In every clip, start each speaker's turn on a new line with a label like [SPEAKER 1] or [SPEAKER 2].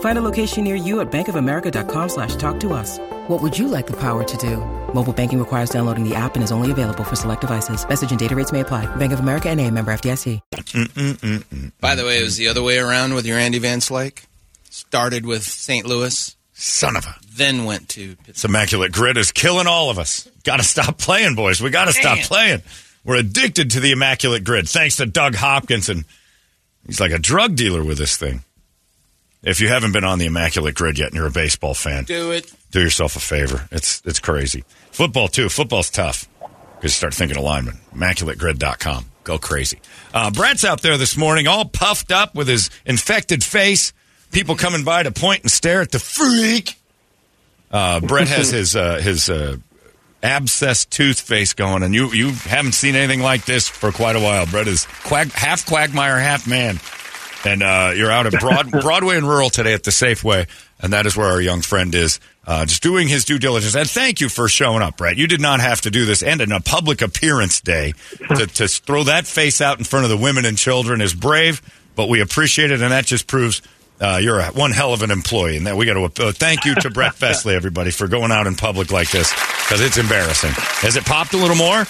[SPEAKER 1] Find a location near you at bankofamerica.com slash talk to us. What would you like the power to do? Mobile banking requires downloading the app and is only available for select devices. Message and data rates may apply. Bank of America and a member FDIC.
[SPEAKER 2] By the way, it was the other way around with your Andy Van Slyke. Started with St. Louis,
[SPEAKER 3] Son of a.
[SPEAKER 2] then went to Pittsburgh.
[SPEAKER 3] This immaculate grid is killing all of us. Got to stop playing, boys. We got to stop playing. We're addicted to the immaculate grid. Thanks to Doug Hopkinson. He's like a drug dealer with this thing. If you haven't been on the immaculate grid yet and you're a baseball fan,
[SPEAKER 2] Do it.
[SPEAKER 3] do yourself a favor. It's it's crazy. Football too. Football's tough. Because you start thinking alignment. ImmaculateGrid.com. Go crazy. Uh, Brett's out there this morning, all puffed up with his infected face. People coming by to point and stare at the freak. Uh, Brett has his uh, his uh, abscess tooth face going, and you you haven't seen anything like this for quite a while. Brett is quag, half quagmire, half man, and uh, you're out at Broad, Broadway and Rural today at the Safeway, and that is where our young friend is, uh, just doing his due diligence. And thank you for showing up, Brett. You did not have to do this, and in a public appearance day to, to throw that face out in front of the women and children is brave, but we appreciate it, and that just proves. Uh, you're a, one hell of an employee, and that we got to uh, thank you to Brett Fesley, everybody, for going out in public like this because it's embarrassing. Has it popped a little more?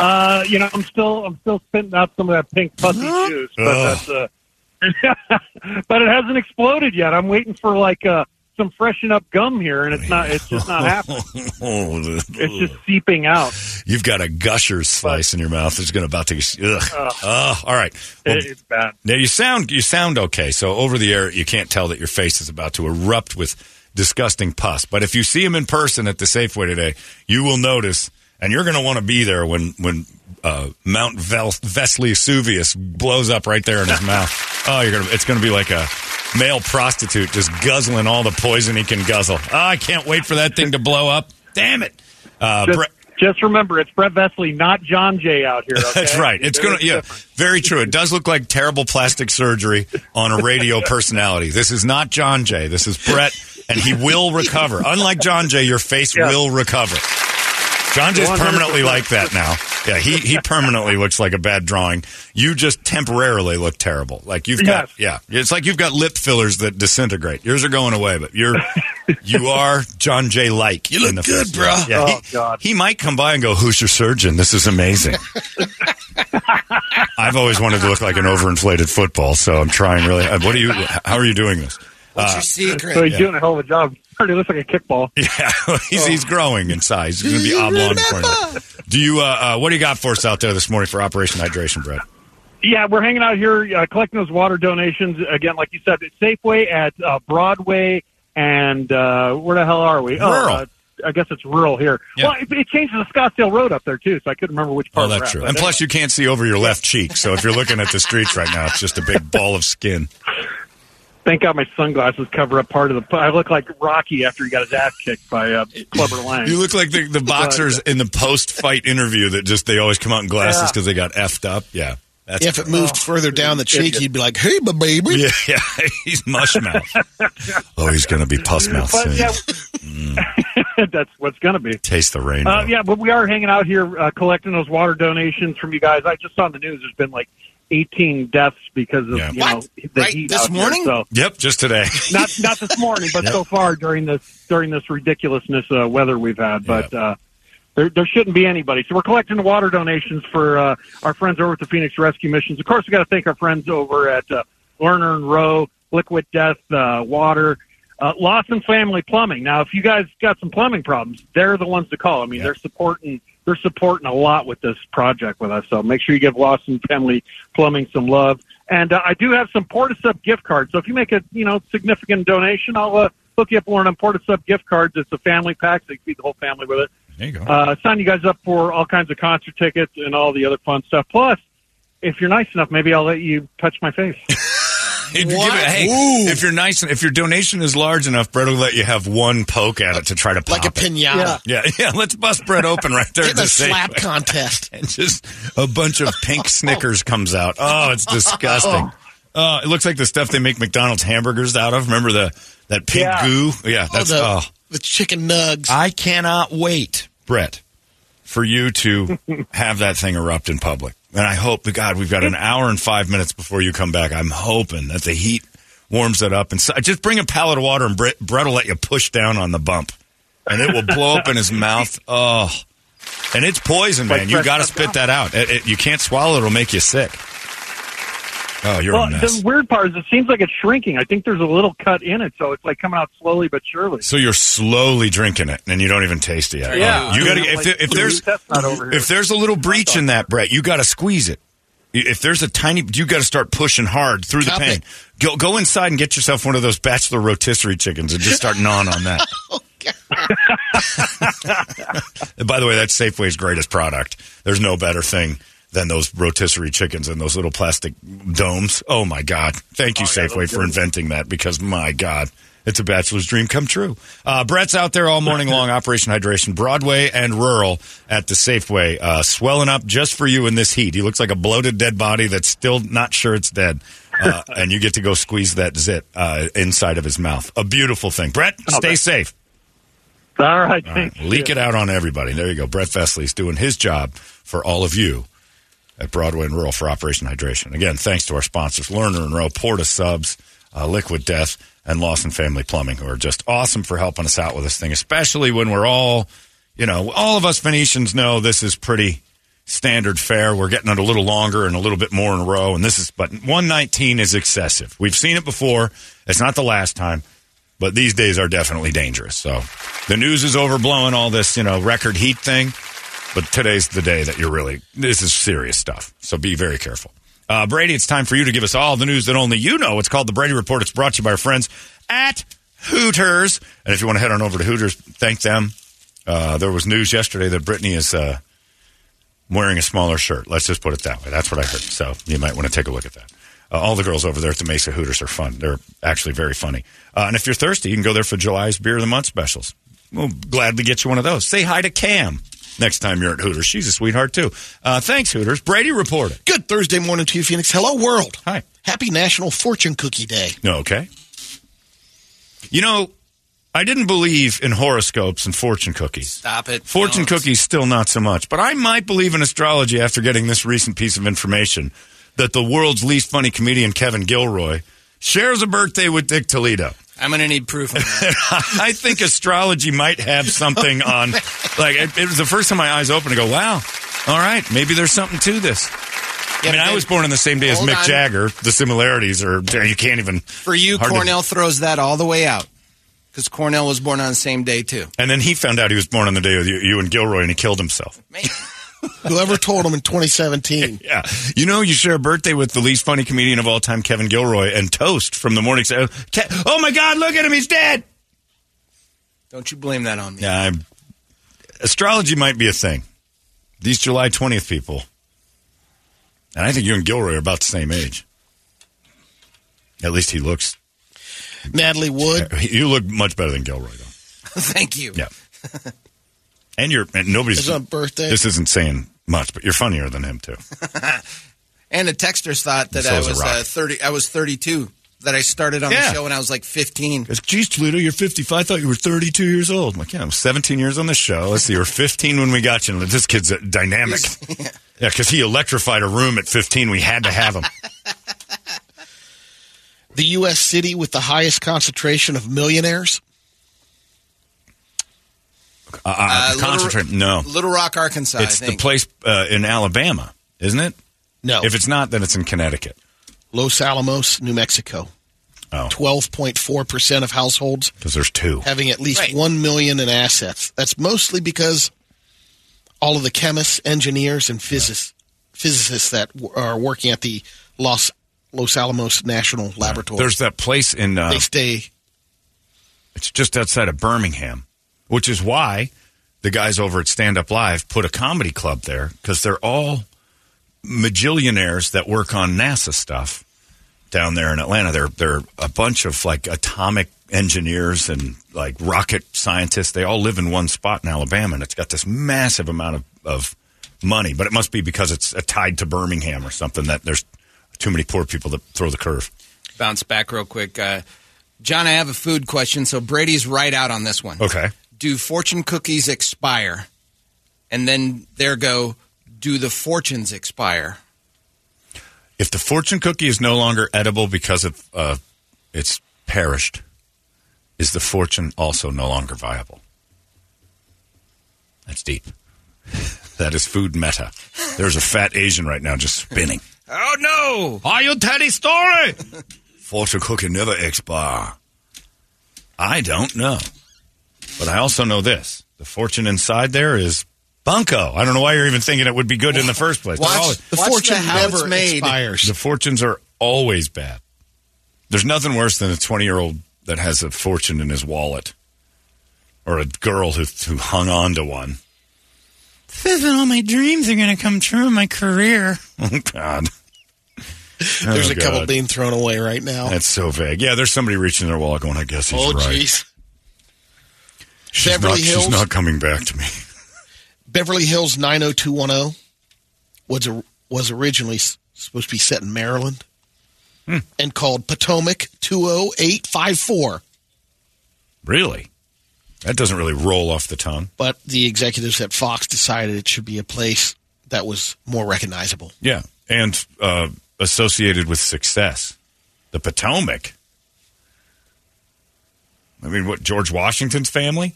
[SPEAKER 4] Uh, you know, I'm still I'm still spitting out some of that pink pussy juice, but
[SPEAKER 3] Ugh.
[SPEAKER 4] that's uh, but it hasn't exploded yet. I'm waiting for like uh, some freshen up gum here, and it's not. It's just not happening. It's just seeping out.
[SPEAKER 3] You've got a gusher slice in your mouth. It's going to about to. Ugh. Ugh. all right. Well,
[SPEAKER 4] It, it's bad.
[SPEAKER 3] now you sound you sound okay. So over the air, you can't tell that your face is about to erupt with disgusting pus. But if you see him in person at the Safeway today, you will notice, and you're going to want to be there when when uh, Mount Vel- Vesuvius blows up right there in his mouth. Oh, you're gonna. It's going to be like a male prostitute just guzzling all the poison he can guzzle. Oh, I can't wait for that thing to blow up. Damn it. Uh,
[SPEAKER 4] Just,
[SPEAKER 3] Brett-
[SPEAKER 4] just remember, it's Brett Vesley, not John Jay out here. Okay?
[SPEAKER 3] That's right. It's gonna yeah,
[SPEAKER 4] difference.
[SPEAKER 3] very true. It does look like terrible plastic surgery on a radio personality. This is not John Jay. This is Brett, and he will recover. Unlike John Jay, your face
[SPEAKER 4] Yeah.
[SPEAKER 3] will recover. John just
[SPEAKER 4] 100%.
[SPEAKER 3] permanently like that now. Yeah, he he permanently looks like a bad drawing. You just temporarily look terrible. Like you've got yeah. It's like you've got lip fillers that disintegrate. Yours are going away, but you're you are John Jay like. You
[SPEAKER 2] look good, bro.
[SPEAKER 3] Yeah,
[SPEAKER 4] Oh,
[SPEAKER 3] he,
[SPEAKER 4] God.
[SPEAKER 3] he might come by and go, "Who's your surgeon? This is amazing." I've always wanted to look like an overinflated football, so I'm trying really. uh, What are you? How are you doing this?
[SPEAKER 2] What's
[SPEAKER 3] Uh,
[SPEAKER 2] your secret?
[SPEAKER 4] So he's
[SPEAKER 3] Yeah.
[SPEAKER 4] doing a hell of a job. Already looks like a kickball.
[SPEAKER 3] Yeah, he's, he's growing in size. He's going to be oblong. for. Do you? Uh, uh, what do you got for us out there this morning for Operation Hydration, Brett?
[SPEAKER 4] Yeah, we're hanging out here uh, collecting those water donations. Again, like you said, it's Safeway at uh, Broadway and uh, where the hell are we?
[SPEAKER 3] Rural.
[SPEAKER 4] Oh, uh, I guess it's rural here.
[SPEAKER 3] Yeah.
[SPEAKER 4] Well, it, it changed to the Scottsdale Road up there too, so I couldn't remember which part.
[SPEAKER 3] Oh,
[SPEAKER 4] we're
[SPEAKER 3] that's
[SPEAKER 4] at,
[SPEAKER 3] true.
[SPEAKER 4] but
[SPEAKER 3] And plus, you can't see over your left cheek, so if you're looking at the streets right now, it's just a big ball of skin.
[SPEAKER 4] Thank God my sunglasses cover up part of the. I look like Rocky after he got his ass kicked by uh, Clubber Lang.
[SPEAKER 3] You look like the, the boxers in the post-fight interview that just they always come out in glasses
[SPEAKER 4] Yeah.
[SPEAKER 3] because they got effed up. Yeah, that's
[SPEAKER 5] If it moved further down the cheek,
[SPEAKER 4] idiot.
[SPEAKER 5] he'd be like, "Hey, my baby."
[SPEAKER 3] Yeah, yeah, he's mush mouth. oh, he's going to be puss mouth
[SPEAKER 4] but
[SPEAKER 3] soon.
[SPEAKER 4] yeah, that's what's going to be.
[SPEAKER 3] Taste the rain.
[SPEAKER 4] Uh, yeah, but we are hanging out here uh, collecting those water donations from you guys. I just saw on the news there's been like 18 deaths because of
[SPEAKER 3] Yeah.
[SPEAKER 4] you
[SPEAKER 2] What?
[SPEAKER 4] know the
[SPEAKER 2] Right
[SPEAKER 4] heat
[SPEAKER 2] this
[SPEAKER 4] out here.
[SPEAKER 2] morning?
[SPEAKER 4] So
[SPEAKER 3] Yep, just today.
[SPEAKER 4] not not this morning, but so far during this during this ridiculousness uh, weather we've had. But uh, there there shouldn't be anybody. So we're collecting the water donations for uh, our friends over at the Phoenix Rescue Missions. Of course, we got to thank our friends over at uh, Lerner and Rowe, Liquid Death uh, Water. Uh, Lawson Family Plumbing. Now, if you guys got some plumbing problems, they're the ones to call. I mean,
[SPEAKER 3] Yeah.
[SPEAKER 4] they're supporting they're supporting a lot with this project with us. So make sure you give Lawson Family Plumbing some love. And uh, I do have some Portisub gift cards. So if you make a you know significant donation, I'll uh, hook you up with one on Portisub gift cards. It's a family pack, so you can feed the whole family with it.
[SPEAKER 3] There you go.
[SPEAKER 4] Uh, sign you guys up for all kinds of concert tickets and all the other fun stuff. Plus, if you're nice enough, maybe I'll let you touch my face.
[SPEAKER 3] Give it- hey,
[SPEAKER 5] Ooh.
[SPEAKER 3] if you're nice, if your donation is large enough, Brett will let you have one poke at it to try to pop
[SPEAKER 5] Like a pinata.
[SPEAKER 3] Yeah, yeah. Let's bust Brett open right there.
[SPEAKER 5] Get
[SPEAKER 3] the
[SPEAKER 5] a slap
[SPEAKER 3] Safeway.
[SPEAKER 5] contest.
[SPEAKER 3] and just a bunch of pink oh. Snickers comes out. Oh, it's disgusting. Oh. oh, it looks like the stuff they make McDonald's hamburgers out of. Remember the that pink
[SPEAKER 4] Yeah.
[SPEAKER 3] goo? Yeah,
[SPEAKER 5] Oh,
[SPEAKER 3] that's
[SPEAKER 5] the,
[SPEAKER 3] oh.
[SPEAKER 5] the chicken nugs.
[SPEAKER 3] I cannot wait, Brett, for you to have that thing erupt in public. And I hope to God we've got an hour and five minutes before you come back. I'm hoping that the heat warms it up and so, just bring a pallet of water and Brett, Brett will let you push down on the bump, and it will blow up in his mouth. Oh, and it's poison, man. You got to spit that out. It, it- you can't swallow it; it'll make you sick. Oh, you're
[SPEAKER 4] Well,
[SPEAKER 3] a mess.
[SPEAKER 4] the weird part is it seems like it's shrinking. I think there's a little cut in it, so it's like coming out slowly but surely.
[SPEAKER 3] So you're slowly drinking it, and you don't even taste it yet.
[SPEAKER 4] Yeah.
[SPEAKER 3] Oh, you got to. If,
[SPEAKER 4] like,
[SPEAKER 3] there- if there's
[SPEAKER 4] that's not over here.
[SPEAKER 3] if there's a little breach in that, Brett, you got to squeeze it. If there's a tiny, you got to start pushing hard through the pain.
[SPEAKER 5] it.
[SPEAKER 3] Go go inside and get yourself one of those bachelor rotisserie chickens and just start gnawing on that. Oh, and by the way, that's Safeway's greatest product. There's no better thing than those rotisserie chickens and those little plastic domes. Oh my God! Thank you,
[SPEAKER 4] Oh,
[SPEAKER 3] Safeway,
[SPEAKER 4] those
[SPEAKER 3] for
[SPEAKER 4] good.
[SPEAKER 3] inventing that because my God. It's a bachelor's dream come true. Uh, Brett's out there all morning long, Operation Hydration, Broadway and rural at the Safeway, uh, swelling up just for you in this heat. He looks like a bloated dead body that's still not sure it's dead. Uh, and you get to go squeeze that zit uh, inside of his mouth. A beautiful thing. Brett, stay safe.
[SPEAKER 4] All right,
[SPEAKER 3] All right, leak it out on everybody. There you go. Brett Vesley's doing his job for all of you at Broadway and Rural for Operation Hydration. Again, thanks to our sponsors, Lerner and Rowe, Porta Subs, uh, Liquid Death, and Lawson Family Plumbing, who are just awesome for helping us out with this thing, especially when we're all, you know, all of us Phoenicians know this is pretty standard fare. We're getting it a little longer and a little bit more in a row, and this is, but 119 is excessive. We've seen it before. It's not the last time but these days are definitely dangerous. So the news is overblowing all this, you know, record heat thing. But today's the day that you're really, this is serious stuff. So be very careful. Uh, Brady, it's time for you to give us all the news that only you know. It's called the Brady Report. It's brought to you by our friends at Hooters. And if you want to head on over to Hooters, thank them. Uh, there was news yesterday that Brittany is uh, wearing a smaller shirt. Let's just put it that way. That's what I heard. So you might want to take a look at that. Uh, all the girls over there at the Mesa Hooters are fun. They're actually very funny. Uh, and if you're thirsty, you can go there for July's Beer of the Month specials. We'll gladly get you one of those. Say hi to Cam next time you're at Hooters. She's a sweetheart, too. Uh, thanks, Hooters. Brady reported.
[SPEAKER 5] Good Thursday morning to you, Phoenix. Hello, world.
[SPEAKER 3] Hi.
[SPEAKER 5] Happy National Fortune Cookie Day.
[SPEAKER 3] Okay. You know, I didn't believe in horoscopes and fortune cookies.
[SPEAKER 2] Stop it.
[SPEAKER 3] Fortune
[SPEAKER 2] it's-
[SPEAKER 3] cookies, still not so much. But I might believe in astrology after getting this recent piece of information that the world's least funny comedian, Kevin Gilroy, shares a birthday with Dick Toledo.
[SPEAKER 2] I'm going to need proof.
[SPEAKER 3] I think astrology might have something on. Like, it, it was the first time my eyes opened to go, wow, all right, maybe there's something to this. I mean, I was born on the same day as Mick
[SPEAKER 2] on.
[SPEAKER 3] Jagger. The similarities are, you can't even.
[SPEAKER 2] For you,
[SPEAKER 3] Hard to-
[SPEAKER 2] Cornell throws that all the way out. Because Cornell was born on the same day, too.
[SPEAKER 3] And then he found out he was born on the day with you, you and Gilroy, and he killed himself.
[SPEAKER 2] Man.
[SPEAKER 5] Whoever told him in 2017.
[SPEAKER 3] Yeah. You know, you share a birthday with the least funny comedian of all time, Kevin Gilroy, and Toast from the morning. Show. Oh my God, look at him. He's dead.
[SPEAKER 2] Don't you blame that on me.
[SPEAKER 3] Yeah. I'm, astrology might be a thing. These July 20th people. And I think you and Gilroy are about the same age. At least he looks.
[SPEAKER 5] Natalie Wood.
[SPEAKER 3] You look much better than Gilroy, though.
[SPEAKER 2] Thank you.
[SPEAKER 3] Yeah. And you're, and nobody's.
[SPEAKER 5] His own birthday.
[SPEAKER 3] This isn't saying much, but you're funnier than him, too.
[SPEAKER 2] And the texters thought that
[SPEAKER 3] So
[SPEAKER 2] I was uh, 30. I was 32. That I started on
[SPEAKER 3] Yeah.
[SPEAKER 2] the show when I was like 15.
[SPEAKER 3] Geez, Toledo, you're 55. I thought you were 32 years old. I'm like, yeah, I was 17 years on the show. Let's see, you were 15 when we got you. This kid's uh, dynamic. Yeah, because he electrified a room at 15. We had to have him.
[SPEAKER 5] The U.S. city with the highest concentration of millionaires.
[SPEAKER 3] Uh, uh,
[SPEAKER 2] Uh, Little-
[SPEAKER 3] concentrate. No.
[SPEAKER 2] Little Rock, Arkansas.
[SPEAKER 3] It's
[SPEAKER 2] I
[SPEAKER 3] the place uh, in Alabama, isn't it?
[SPEAKER 5] No.
[SPEAKER 3] If it's not, then it's in Connecticut.
[SPEAKER 5] Los Alamos, New Mexico.
[SPEAKER 3] Oh,
[SPEAKER 5] 12.4% of households
[SPEAKER 3] because there's two.
[SPEAKER 5] having at least
[SPEAKER 2] Right.
[SPEAKER 5] 1 million in assets. That's mostly because all of the chemists, engineers, and physicists, physicists that w- are working at the Los Los Alamos National Laboratory.
[SPEAKER 3] There's that place in, uh,
[SPEAKER 5] they stay
[SPEAKER 3] it's just outside of Birmingham, which is why the guys over at Stand Up Live put a comedy club there because they're all magillionaires that work on NASA stuff. down there in Atlanta. They're they're a bunch of like atomic engineers and like rocket scientists. They all live in one spot in Alabama, and it's got this massive amount of, of money. But it must be because it's tied to Birmingham or something that there's too many poor people that throw the curve.
[SPEAKER 2] Bounce back real quick. Uh, John, I have a food question. So Brady's right out on this one.
[SPEAKER 3] Okay.
[SPEAKER 2] Do fortune cookies expire? And then there go, do the fortunes expire?
[SPEAKER 3] If the fortune cookie is no longer edible because of uh, it's perished, is the fortune also no longer viable? That's deep. that is food meta. There's a fat Asian right now just spinning.
[SPEAKER 2] Oh, no.
[SPEAKER 3] Are you Teddy Story? fortune cookie never expire. I don't know. But I also know this. The fortune inside there is bunko. I don't know why you're even thinking it would be good in the first place.
[SPEAKER 2] Watch-
[SPEAKER 3] always-
[SPEAKER 5] The fortune
[SPEAKER 2] the
[SPEAKER 5] never
[SPEAKER 2] made.
[SPEAKER 5] expires.
[SPEAKER 3] the fortunes are always bad. There's nothing worse than a 20 year old that has a fortune in his wallet or a girl who, who hung on to one. Says that all my dreams are going to come true in my career. Oh, God.
[SPEAKER 5] There's
[SPEAKER 3] Oh,
[SPEAKER 5] a couple being thrown away right now.
[SPEAKER 3] That's so vague. Yeah, there's somebody reaching their wallet going, I guess he's
[SPEAKER 5] oh,
[SPEAKER 3] right.
[SPEAKER 5] jeez.
[SPEAKER 3] She's
[SPEAKER 5] Beverly
[SPEAKER 3] not,
[SPEAKER 5] Hills?
[SPEAKER 3] She's not coming back to me.
[SPEAKER 5] Beverly Hills 90210 was a, was originally supposed to be set in Maryland
[SPEAKER 3] Hmm.
[SPEAKER 5] and called Potomac 20854.
[SPEAKER 3] Really? That doesn't really roll off the tongue.
[SPEAKER 5] But the executives at Fox decided it should be a place that was more recognizable.
[SPEAKER 3] Yeah, and uh, associated with success. The Potomac. I mean, what, George Washington's family?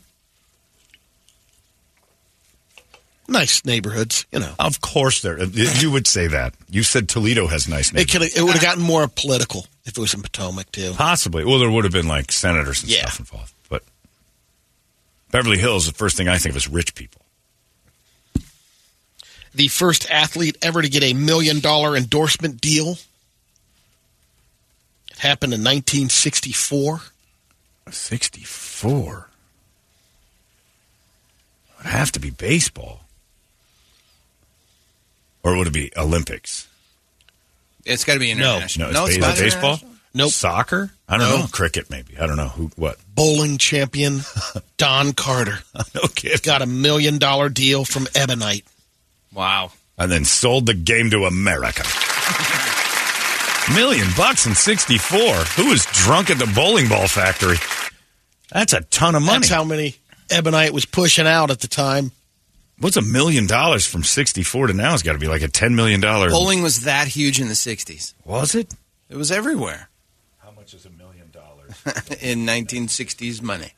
[SPEAKER 5] Nice neighborhoods, you know.
[SPEAKER 3] Of course, there. Uh, you would say that. You said Toledo has nice neighborhoods.
[SPEAKER 5] could it would have gotten more political if it was in Potomac too.
[SPEAKER 3] Possibly. Well, there would have been like senators and
[SPEAKER 5] Yeah.
[SPEAKER 3] stuff involved. But Beverly Hills, the first thing I think of is rich people.
[SPEAKER 5] The first athlete ever to get a million dollar endorsement deal. It happened in 1964.
[SPEAKER 3] 64. It would have to be baseball. Or would it be Olympics?
[SPEAKER 2] It's got to be international.
[SPEAKER 3] No, it's,
[SPEAKER 2] it's
[SPEAKER 3] ba-
[SPEAKER 2] not
[SPEAKER 3] baseball.
[SPEAKER 2] international?
[SPEAKER 5] Nope.
[SPEAKER 3] Soccer? I don't
[SPEAKER 5] No.
[SPEAKER 3] know. Cricket, maybe. I don't know who. What?
[SPEAKER 5] Bowling champion Don Carter
[SPEAKER 3] no kidding.
[SPEAKER 5] got a million dollar deal from Ebonite.
[SPEAKER 2] Wow.
[SPEAKER 3] And then sold the game to America. Million bucks in '64. Who was drunk at the bowling ball factory? That's a ton of money.
[SPEAKER 5] That's how many Ebonite was pushing out at the time.
[SPEAKER 3] What's a million dollars from '64 to now? It's got to be like a ten million dollar.
[SPEAKER 2] Bowling was that huge in the 60s.
[SPEAKER 3] Was it?
[SPEAKER 2] It was everywhere
[SPEAKER 3] How much is a million dollars?
[SPEAKER 2] in 1960s money.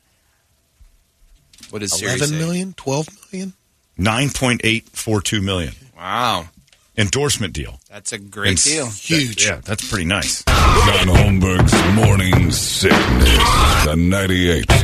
[SPEAKER 2] What does Siri
[SPEAKER 5] 11
[SPEAKER 2] say?
[SPEAKER 5] million, 12 million.
[SPEAKER 3] Nine point eight four two million
[SPEAKER 2] Wow.
[SPEAKER 3] Endorsement deal.
[SPEAKER 2] That's a great
[SPEAKER 3] And
[SPEAKER 2] deal.
[SPEAKER 5] Huge.
[SPEAKER 3] Yeah, that's pretty nice.
[SPEAKER 6] John Holmberg's Morning Sickness. The 98.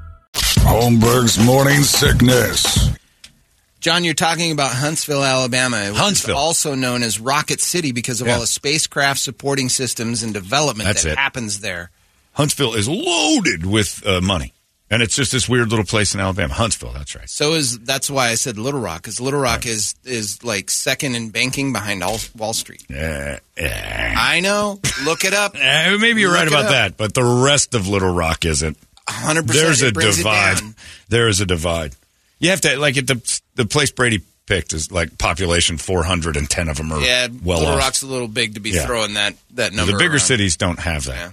[SPEAKER 6] Holmberg's Morning Sickness.
[SPEAKER 2] John, you're talking about Huntsville, Alabama. which is
[SPEAKER 3] Huntsville.
[SPEAKER 2] also known as Rocket City because of
[SPEAKER 3] Yeah.
[SPEAKER 2] all the spacecraft supporting systems and development
[SPEAKER 3] That's
[SPEAKER 2] that
[SPEAKER 3] it.
[SPEAKER 2] happens there.
[SPEAKER 3] Huntsville is loaded with uh, money, and it's just this weird little place in Alabama. Huntsville, that's right.
[SPEAKER 2] So is that's why I said Little Rock, because Little Rock is is like second in banking behind all, Wall Street.
[SPEAKER 3] Uh, eh.
[SPEAKER 2] I know. Look it up.
[SPEAKER 3] Eh, maybe you're right
[SPEAKER 2] Look it
[SPEAKER 3] about
[SPEAKER 2] up.
[SPEAKER 3] that, but the rest of Little Rock isn't.
[SPEAKER 2] Hundred percent.
[SPEAKER 3] There's a
[SPEAKER 2] it brings it
[SPEAKER 3] divide. There is a divide. You have to like at the the place Brady picked is like population 410 of them are
[SPEAKER 2] Yeah,
[SPEAKER 3] well
[SPEAKER 2] Little
[SPEAKER 3] off.
[SPEAKER 2] Rock's a little big to be
[SPEAKER 3] Yeah.
[SPEAKER 2] throwing that that number.
[SPEAKER 3] the bigger
[SPEAKER 2] around.
[SPEAKER 3] cities don't have that.
[SPEAKER 2] Yeah.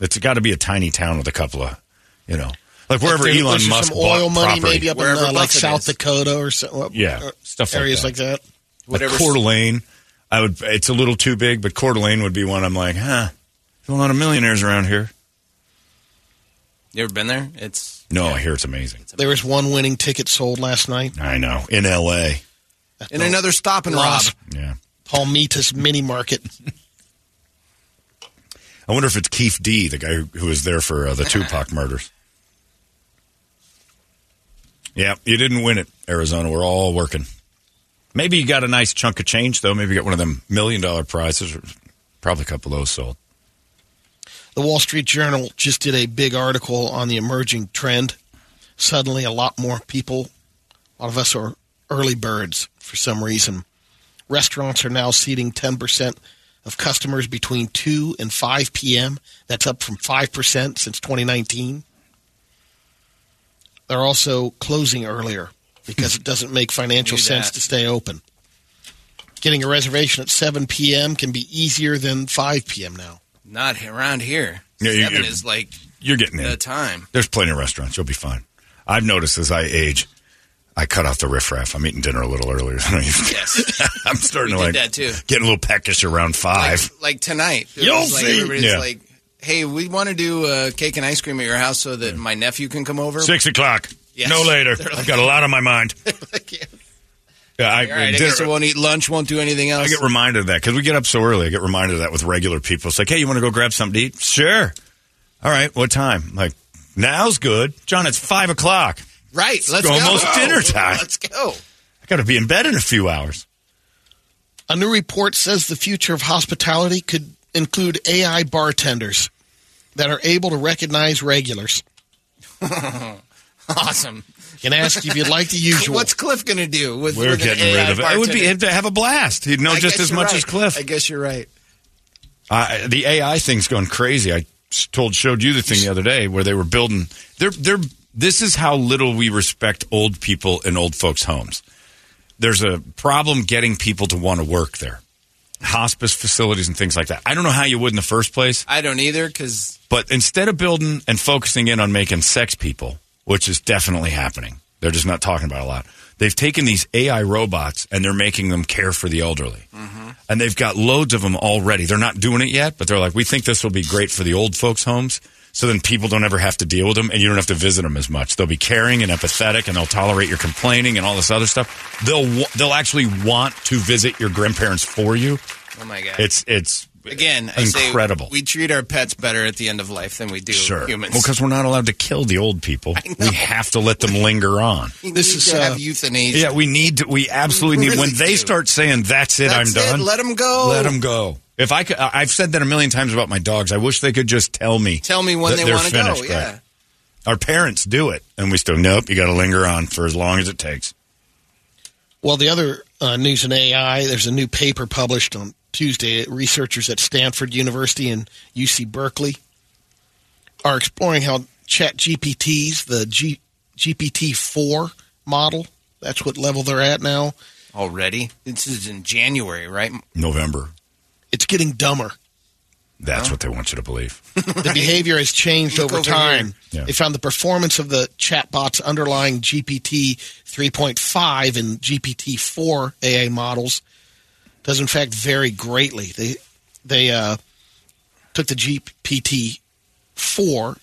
[SPEAKER 3] It's got to be a tiny town with a couple of, you know, like wherever
[SPEAKER 5] Like there-
[SPEAKER 3] Elon Musk
[SPEAKER 5] some oil
[SPEAKER 3] bought
[SPEAKER 5] money,
[SPEAKER 3] property.
[SPEAKER 5] maybe up
[SPEAKER 2] Wherever
[SPEAKER 5] in uh, like South
[SPEAKER 2] is.
[SPEAKER 5] Dakota or so,
[SPEAKER 3] Yeah,
[SPEAKER 5] or
[SPEAKER 3] stuff like
[SPEAKER 5] areas
[SPEAKER 3] that.
[SPEAKER 5] like that.
[SPEAKER 2] Whatever-
[SPEAKER 3] Like Coeur d'Alene, I would. It's a little too big, but Coeur d'Alene would be one. I'm like, huh. There's a lot of millionaires around here.
[SPEAKER 2] You ever been there? It's
[SPEAKER 3] No, I hear it's amazing.
[SPEAKER 5] There was one winning ticket sold last night.
[SPEAKER 3] I know in L.A.
[SPEAKER 2] in another stop and rob.
[SPEAKER 3] Yeah,
[SPEAKER 5] Palmitas Mini Market.
[SPEAKER 3] I wonder if it's Keffe D, the guy who, who was there for uh, the Tupac murders. Yeah, you didn't win it, Arizona. We're all working. Maybe you got a nice chunk of change, though. Maybe you got one of them million dollar prizes. Or probably a couple of those sold.
[SPEAKER 5] The Wall Street Journal just did a big article on the emerging trend. Suddenly, a lot more people, a lot of us are early birds for some reason. Restaurants are now seating 10% of customers between 2 and 5 p.m. That's up from 5% since 2019. They're also closing earlier because it doesn't make financial sense to stay open. Getting a reservation at 7 p.m. can be easier than 5 p.m. now.
[SPEAKER 2] Not around here.
[SPEAKER 3] Yeah, you-
[SPEAKER 2] Seven is like
[SPEAKER 3] You're getting in.
[SPEAKER 2] the time.
[SPEAKER 3] There's plenty of restaurants. You'll be fine. I've noticed as I age, I cut off the riffraff. I'm eating dinner a little earlier than I used to.
[SPEAKER 2] Yes.
[SPEAKER 3] I'm starting to like
[SPEAKER 2] that too.
[SPEAKER 3] getting a little peckish around five.
[SPEAKER 2] Like, like tonight.
[SPEAKER 3] You'll
[SPEAKER 2] like
[SPEAKER 3] see.
[SPEAKER 2] Everybody's
[SPEAKER 3] Yeah.
[SPEAKER 2] like, hey, we want to do uh, cake and ice cream at your house so that my nephew can come over.
[SPEAKER 3] Six o'clock.
[SPEAKER 2] Yes.
[SPEAKER 3] No later.
[SPEAKER 2] They're
[SPEAKER 3] I've got a lot on my mind. Yeah, I,
[SPEAKER 2] All right, I
[SPEAKER 3] dinner-
[SPEAKER 2] guess I won't eat lunch, won't do anything else.
[SPEAKER 3] I get reminded of that because we get up so early. I get reminded of that with regular people. It's like, hey, you want to go grab something to eat? Sure. All right. What time? I'm like, now's good. John, it's five o'clock.
[SPEAKER 2] right, let's
[SPEAKER 3] almost
[SPEAKER 2] go.
[SPEAKER 3] dinner time.
[SPEAKER 2] Let's go.
[SPEAKER 3] I got to be in bed in a few hours.
[SPEAKER 5] A new report says the future of hospitality could include AI bartenders that are able to recognize regulars
[SPEAKER 2] Awesome.
[SPEAKER 5] And ask if you'd like the usual.
[SPEAKER 2] What's Cliff going to do with
[SPEAKER 3] We're
[SPEAKER 2] with an
[SPEAKER 3] getting
[SPEAKER 2] AI
[SPEAKER 3] rid of it. It would be
[SPEAKER 2] bartender?
[SPEAKER 3] it'd have a blast. He'd know
[SPEAKER 2] I
[SPEAKER 3] just as much
[SPEAKER 2] right.
[SPEAKER 3] as Cliff.
[SPEAKER 2] I guess you're right.
[SPEAKER 3] Uh, the AI thing's going crazy. I told showed you the thing the other day where they were building. They're they're. This is how little we respect old people in old folks' homes. There's a problem getting people to want to work there, hospice facilities and things like that. I don't know how you would in the first place,
[SPEAKER 2] I don't either because
[SPEAKER 3] but instead of building and focusing in on making sex people, which is definitely happening, they're just not talking about a lot. They've taken these AI robots and they're making them care for the elderly. Mm-hmm. And they've got loads of them already. They're not doing it yet, but they're like, we think this will be great for the old folks' homes. So then people don't ever have to deal with them and you don't have to visit them as much. They'll be caring and empathetic and they'll tolerate your complaining and all this other stuff. They'll, they'll actually want to visit your grandparents for you.
[SPEAKER 2] oh my god,
[SPEAKER 3] It's, it's
[SPEAKER 2] again I say
[SPEAKER 3] incredible.
[SPEAKER 2] we treat our pets better at the end of life than we do
[SPEAKER 3] Sure.
[SPEAKER 2] humans.
[SPEAKER 3] Well, because we're not allowed to kill the old people. We have to let them linger on.
[SPEAKER 2] We
[SPEAKER 5] This
[SPEAKER 2] need
[SPEAKER 5] is,
[SPEAKER 2] to
[SPEAKER 5] uh,
[SPEAKER 2] have euthanasia.
[SPEAKER 3] Yeah, we need to. We absolutely
[SPEAKER 2] We
[SPEAKER 3] need. When they
[SPEAKER 2] do.
[SPEAKER 3] start saying that's it,
[SPEAKER 2] That's
[SPEAKER 3] I'm
[SPEAKER 2] it, let them go.
[SPEAKER 3] Let them go. If I could, I- I've said that a million times about my dogs. I wish they could just tell me.
[SPEAKER 2] Tell me when they
[SPEAKER 3] they're
[SPEAKER 2] want to go.
[SPEAKER 3] finished,
[SPEAKER 2] Yeah.
[SPEAKER 3] right. Our parents do it, and we still nope. You got to linger on for as long as it takes.
[SPEAKER 5] Well, the other uh, news in AI, there's a new paper published on Tuesday. Researchers at Stanford University and UC Berkeley are exploring how Chat GPTs, the G- GPT-4 model, that's what level they're at now,
[SPEAKER 2] Already, this is in January, right?
[SPEAKER 3] November.
[SPEAKER 5] it's getting dumber.
[SPEAKER 3] That's what they want you to believe.
[SPEAKER 5] The behavior has changed over
[SPEAKER 2] over
[SPEAKER 5] time.
[SPEAKER 3] Yeah.
[SPEAKER 5] They found the performance of the chatbots underlying GPT 3.5 and GPT 4 AA models does in fact vary greatly. They they uh, took the GPT 4,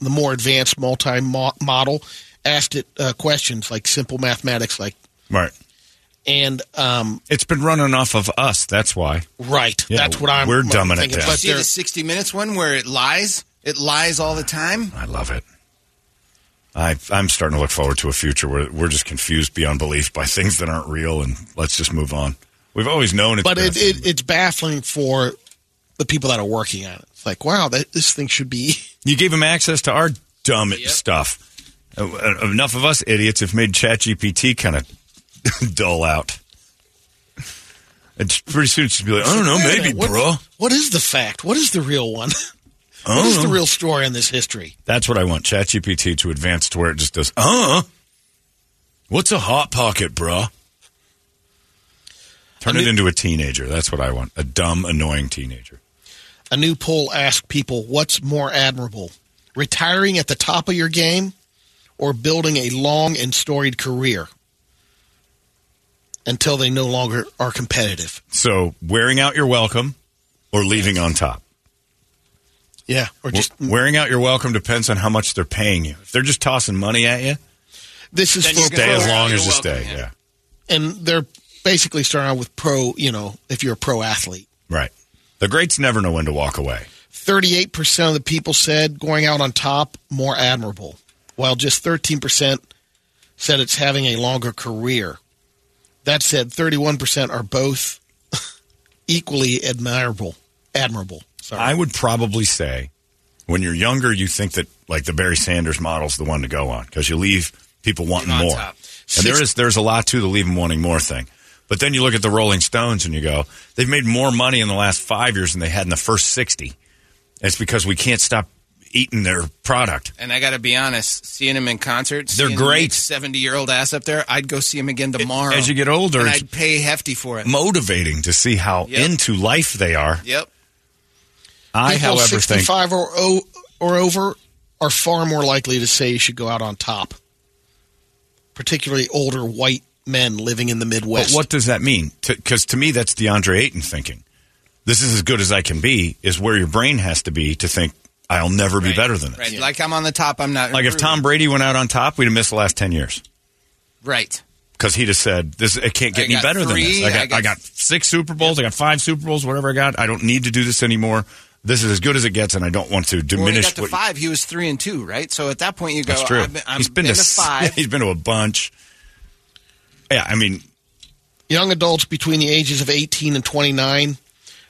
[SPEAKER 5] the more advanced multi model, asked it uh, questions like simple mathematics, like
[SPEAKER 3] right.
[SPEAKER 5] and um,
[SPEAKER 3] It's been running off of us. That's why.
[SPEAKER 5] right.
[SPEAKER 3] Yeah,
[SPEAKER 5] that's what I'm.
[SPEAKER 3] we're
[SPEAKER 5] what I'm
[SPEAKER 3] dumbing it
[SPEAKER 5] thinking.
[SPEAKER 3] down.
[SPEAKER 5] But
[SPEAKER 2] See the 60 Minutes one where it lies? It lies all the time.
[SPEAKER 3] I love it. I, I'm starting to look forward to a future where we're just confused beyond belief by things that aren't real, and let's just move on. We've always known it's
[SPEAKER 5] but it, it, it's baffling for the people that are working on it. It's like, wow, that, this thing should be.
[SPEAKER 3] You gave them access to our dumb stuff. Uh, uh, enough of us idiots have made ChatGPT kind of dull out. It's pretty soon she'll be like, I don't know, maybe,
[SPEAKER 5] what,
[SPEAKER 3] bro.
[SPEAKER 5] What is the fact? What is the real one?
[SPEAKER 3] I
[SPEAKER 5] what
[SPEAKER 3] don't
[SPEAKER 5] is the real story in this history?
[SPEAKER 3] That's what I want ChatGPT to advance to where it just does, uh, what's a hot pocket, bro? Turn
[SPEAKER 5] I
[SPEAKER 3] it into a teenager. That's what I want. A dumb, annoying teenager.
[SPEAKER 5] A new poll asked people what's more admirable, retiring at the top of your game or building a long and storied career until they no longer are competitive.
[SPEAKER 3] So, wearing out your welcome or leaving on top.
[SPEAKER 5] Yeah, or just
[SPEAKER 3] wearing out your welcome depends on how much they're paying you. If they're just tossing money at you,
[SPEAKER 5] this is
[SPEAKER 2] Then
[SPEAKER 5] for
[SPEAKER 3] stay as long as you
[SPEAKER 2] welcome,
[SPEAKER 3] stay.
[SPEAKER 2] yeah.
[SPEAKER 3] Yeah.
[SPEAKER 5] and they're basically starting out with pro. You know, if you're a pro athlete.
[SPEAKER 3] Right. The greats never know when to walk away.
[SPEAKER 5] 38% of the people said going out on top more admirable, while just 13% said it's having a longer career. That said, 31% are both equally admirable. Admirable. Sorry.
[SPEAKER 3] I would probably say when you're younger, you think that like the Barry Sanders model's the one to go on because you leave people wanting more.
[SPEAKER 2] top.
[SPEAKER 3] And there is there's a lot to the leave them wanting more thing. But then you look at the Rolling Stones and you go, they've made more money in the last five years than they had in the first sixty. It's because we can't stop eating their product.
[SPEAKER 2] And I got to be honest, seeing him in concert,
[SPEAKER 3] They're great.
[SPEAKER 2] seventy-year-old ass up there, I'd go see him again tomorrow.
[SPEAKER 3] As you get older,
[SPEAKER 2] and I'd pay hefty for it.
[SPEAKER 3] Motivating to see how
[SPEAKER 2] Yep.
[SPEAKER 3] into life they are.
[SPEAKER 2] Yep.
[SPEAKER 3] I,
[SPEAKER 5] People
[SPEAKER 3] however, think
[SPEAKER 5] 65 or, o- or over are far more likely to say you should go out on top, particularly older white men living in the
[SPEAKER 3] But
[SPEAKER 5] Midwest.
[SPEAKER 3] what does that mean? Because to, me, that's DeAndre Ayton thinking. This is as good as I can be. Is where your brain has to be to think I'll never be better than this.
[SPEAKER 2] Right. Like I'm on the top, I'm not.
[SPEAKER 3] Like if Tom Brady went out on top, we'd have missed the last ten years
[SPEAKER 2] Right.
[SPEAKER 3] because he'd have said, "This it can't get
[SPEAKER 2] I
[SPEAKER 3] any better
[SPEAKER 2] three,
[SPEAKER 3] than this. I
[SPEAKER 2] I
[SPEAKER 3] got, I
[SPEAKER 2] got-
[SPEAKER 3] got six Super Bowls. I got five Super Bowls. Whatever I got, I don't need to do this anymore. This is as good as it gets, and I don't want to
[SPEAKER 2] Well, he
[SPEAKER 3] diminish
[SPEAKER 2] got to
[SPEAKER 3] what."
[SPEAKER 2] five. He was three and two, right? So at that point, you go.
[SPEAKER 3] That's true.
[SPEAKER 2] I've been, I'm
[SPEAKER 3] he's been, to, s-
[SPEAKER 2] five.
[SPEAKER 3] He's been to a bunch. Yeah, I mean,
[SPEAKER 5] Young adults between the ages of 18 and 29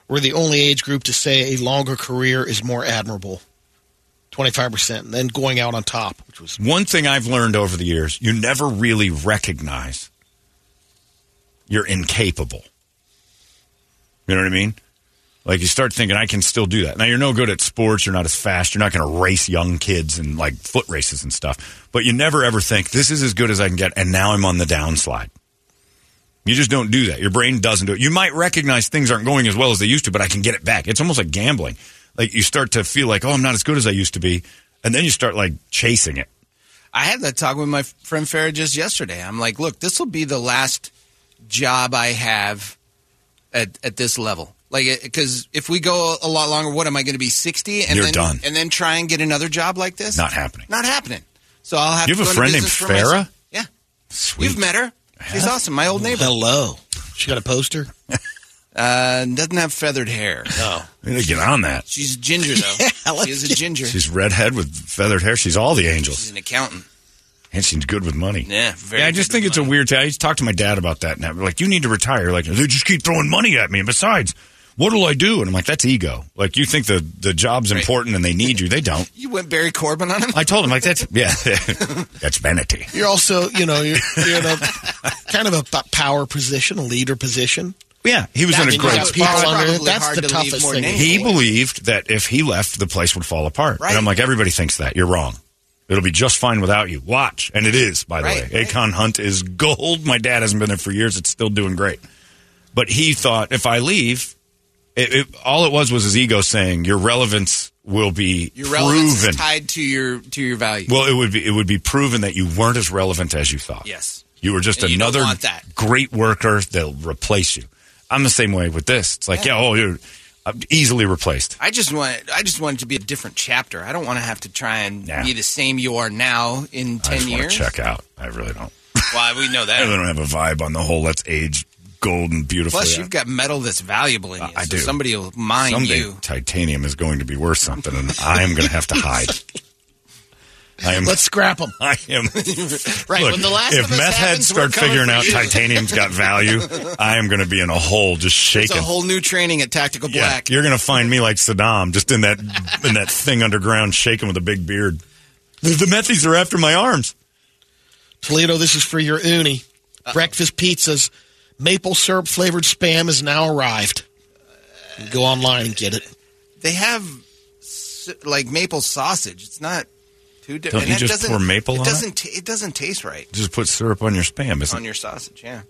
[SPEAKER 5] were the only age group to say a longer career is more admirable. 25%. And then going out on top, which was
[SPEAKER 3] One thing I've learned over the years, you never really recognize you're incapable. You know what I mean? Like you start thinking, I can still do that. Now you're no good at sports. You're not as fast. You're not going to race young kids and like foot races and stuff. But you never ever think this is as good as I can get, and now I'm on the downslide. You just don't do that. Your brain doesn't do it. You might recognize things aren't going as well as they used to, but I can get it back. It's almost like gambling. Like you start to feel like, oh, I'm not as good as I used to be, and then you start like chasing it.
[SPEAKER 2] I had that talk with my friend Farrah just yesterday. I'm like, look, this will be the last job I have at at this level. Like, because if we go a lot longer, what am I going to be sixty? And
[SPEAKER 3] You're
[SPEAKER 2] then,
[SPEAKER 3] done.
[SPEAKER 2] And then try and get another job like this?
[SPEAKER 3] Not happening.
[SPEAKER 2] Not happening. So I'll have.
[SPEAKER 3] You
[SPEAKER 2] to
[SPEAKER 3] have a
[SPEAKER 2] go
[SPEAKER 3] friend named
[SPEAKER 2] business for
[SPEAKER 3] Farrah?
[SPEAKER 2] myself. Yeah,
[SPEAKER 3] Sweet.
[SPEAKER 2] you've met her. She's awesome. My old neighbor.
[SPEAKER 5] hello. She got a poster?
[SPEAKER 2] Uh, doesn't have feathered hair.
[SPEAKER 5] No.
[SPEAKER 3] We need to get on that.
[SPEAKER 2] She's ginger though.
[SPEAKER 5] I like
[SPEAKER 2] she is a ginger.
[SPEAKER 3] She's redhead with feathered hair. She's all the angels.
[SPEAKER 2] She's an accountant.
[SPEAKER 3] And she's good with money.
[SPEAKER 2] Yeah, very
[SPEAKER 3] yeah, I just
[SPEAKER 2] good
[SPEAKER 3] think
[SPEAKER 2] with
[SPEAKER 3] it's a weird thing. I used to talk to my dad about that. Now, like, you need to retire. Like, they just keep throwing money at me. And besides, what will I do? And I'm like, that's ego. Like, you think the, the job's
[SPEAKER 2] Right.
[SPEAKER 3] important and they need you. They don't.
[SPEAKER 2] You went Barry Corbin on him.
[SPEAKER 3] I told him, like, that's, yeah, that's vanity.
[SPEAKER 5] You're also, you know, you're, you're in a kind of a power position, a leader position.
[SPEAKER 3] Yeah, he was
[SPEAKER 5] That
[SPEAKER 3] in a great
[SPEAKER 5] you
[SPEAKER 3] spot.
[SPEAKER 5] people under it. That's the
[SPEAKER 2] to
[SPEAKER 5] toughest thing.
[SPEAKER 3] He
[SPEAKER 2] anything.
[SPEAKER 3] believed that if he left, the place would fall apart.
[SPEAKER 2] Right.
[SPEAKER 3] And I'm like, everybody thinks that. You're wrong. It'll be just fine without you. Watch. And it is, by the
[SPEAKER 2] Right,
[SPEAKER 3] way.
[SPEAKER 2] right.
[SPEAKER 3] Akon Hunt is gold. My dad hasn't been there for years. It's still doing great. But he thought if I leave, it, it, all it was was his ego saying your relevance will be
[SPEAKER 2] Your relevance
[SPEAKER 3] proven.
[SPEAKER 2] tied to your to your value.
[SPEAKER 3] well, it would be it would be proven that you weren't as relevant as you thought.
[SPEAKER 2] yes.
[SPEAKER 3] You were just
[SPEAKER 2] And
[SPEAKER 3] another great worker that'll replace you. I'm the same way with this. It's like, yeah, oh, you're I'm easily replaced.
[SPEAKER 2] I just want I just want it to be a different chapter. I don't want to have to try and
[SPEAKER 3] Yeah.
[SPEAKER 2] be the same you are now in
[SPEAKER 3] I
[SPEAKER 2] ten years.
[SPEAKER 3] to check out. I really don't.
[SPEAKER 2] Well, we know that.
[SPEAKER 3] I really don't have a vibe on the whole let's age gold and beautiful.
[SPEAKER 2] Plus, you've got metal that's valuable in you.
[SPEAKER 3] I
[SPEAKER 2] so
[SPEAKER 3] do.
[SPEAKER 2] Somebody will mine
[SPEAKER 3] Someday
[SPEAKER 2] you.
[SPEAKER 3] titanium is going to be worth something, and I am going to have to hide. I am.
[SPEAKER 5] Let's scrap them.
[SPEAKER 3] I am.
[SPEAKER 2] Right,
[SPEAKER 3] Look,
[SPEAKER 2] when the last
[SPEAKER 3] if
[SPEAKER 2] of
[SPEAKER 3] meth heads start figuring out titanium's got value, I am going to be in a hole just shaking.
[SPEAKER 2] It's
[SPEAKER 3] shaking.
[SPEAKER 2] a whole new training at Tactical
[SPEAKER 3] yeah,
[SPEAKER 2] Black.
[SPEAKER 3] you're going to find me like Saddam, just in that in that thing underground, shaking with a big beard. The, the methies are after my arms.
[SPEAKER 5] Toledo, this is for your uni. Breakfast pizzas. Maple syrup flavored spam has now arrived. Go online and get it.
[SPEAKER 2] They have like maple sausage. It's not too different.
[SPEAKER 3] Don't
[SPEAKER 2] different.
[SPEAKER 3] you just pour maple
[SPEAKER 2] it
[SPEAKER 3] on it?
[SPEAKER 2] doesn't ta- it doesn't taste right
[SPEAKER 3] Just put syrup on your spam, isn't
[SPEAKER 2] on your sausage. Yeah.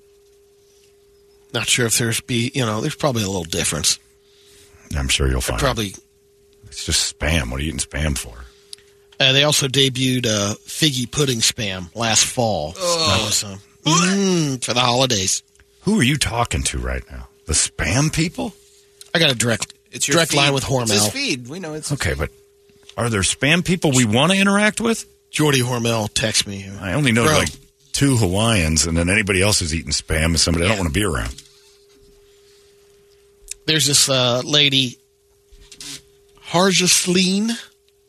[SPEAKER 5] Not sure if there's be you know there's probably a little difference.
[SPEAKER 3] I'm sure you'll find. it.
[SPEAKER 5] Probably.
[SPEAKER 3] It's just spam. What are you eating spam for?
[SPEAKER 5] Uh, they also debuted uh, figgy pudding spam last fall. So that was uh, mm, for the holidays.
[SPEAKER 3] Who are you talking to right now? The spam people?
[SPEAKER 5] I got a direct
[SPEAKER 2] It's your
[SPEAKER 5] direct
[SPEAKER 2] feed.
[SPEAKER 5] line with
[SPEAKER 2] It's his
[SPEAKER 5] Hormel.
[SPEAKER 2] feed. We know it's
[SPEAKER 3] Okay, but are there spam people we want to interact with?
[SPEAKER 5] Jordy Hormel text me.
[SPEAKER 3] I only know
[SPEAKER 5] Bro.
[SPEAKER 3] like two Hawaiians, and then anybody else who's eating spam is somebody I don't want to be around.
[SPEAKER 5] There's this uh, lady, Harjasleen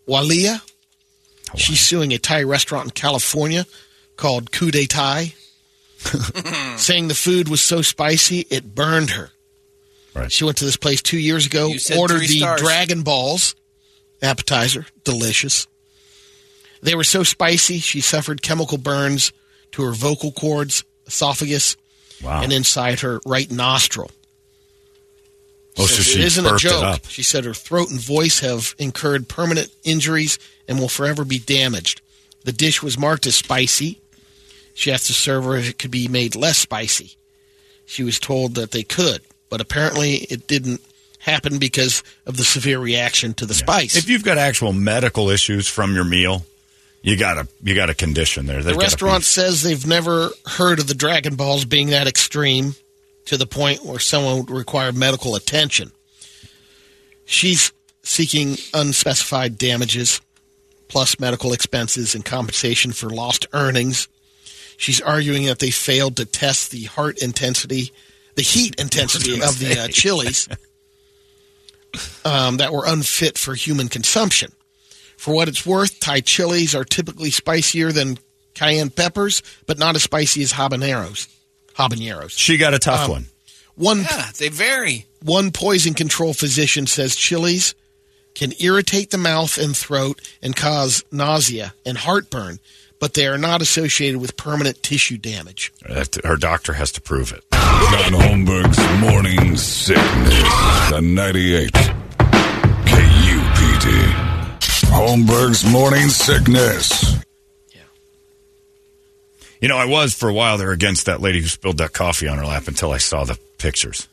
[SPEAKER 5] Walia. She's suing a Thai restaurant in California called Coup de Thai, saying the food was so spicy it burned her.
[SPEAKER 3] Right.
[SPEAKER 5] She went to this place two years ago, ordered the
[SPEAKER 2] stars.
[SPEAKER 5] Dragon Balls appetizer, delicious. They were so spicy, she suffered chemical burns to her vocal cords, esophagus,
[SPEAKER 3] Wow.
[SPEAKER 5] and inside her right nostril.
[SPEAKER 3] oh, so
[SPEAKER 5] Says
[SPEAKER 3] she
[SPEAKER 5] it isn't a
[SPEAKER 3] burped it
[SPEAKER 5] joke.
[SPEAKER 3] up.
[SPEAKER 5] She said her throat and voice have incurred permanent injuries and will forever be damaged. The dish was marked as spicy. She asked the server if it could be made less spicy. She was told that they could, but apparently it didn't happen because of the severe reaction to the spice.
[SPEAKER 3] If you've got actual medical issues from your meal, you got a you got a condition there.
[SPEAKER 5] the
[SPEAKER 3] They've gotta
[SPEAKER 5] restaurant says they've never heard of the Dragon Balls being that extreme to the point where someone would require medical attention. She's seeking unspecified damages, plus medical expenses and compensation for lost earnings. She's arguing that they failed to test the heart intensity, the heat intensity of the uh, chilies um, that were unfit for human consumption. For what it's worth, Thai chilies are typically spicier than cayenne peppers, but not as spicy as habaneros. Habaneros.
[SPEAKER 3] she got a tough
[SPEAKER 5] Um,
[SPEAKER 3] one.
[SPEAKER 5] One
[SPEAKER 2] Yeah, they vary.
[SPEAKER 5] one poison control physician says chilies can irritate the mouth and throat and cause nausea and heartburn, but they are not associated with permanent tissue damage.
[SPEAKER 3] Her doctor has to prove it.
[SPEAKER 6] John Holmberg's Morning Sickness. The 98 KUPD. Holmberg's Morning Sickness.
[SPEAKER 3] You know, I was for a while there against that lady who spilled that coffee on her lap until I saw the pictures.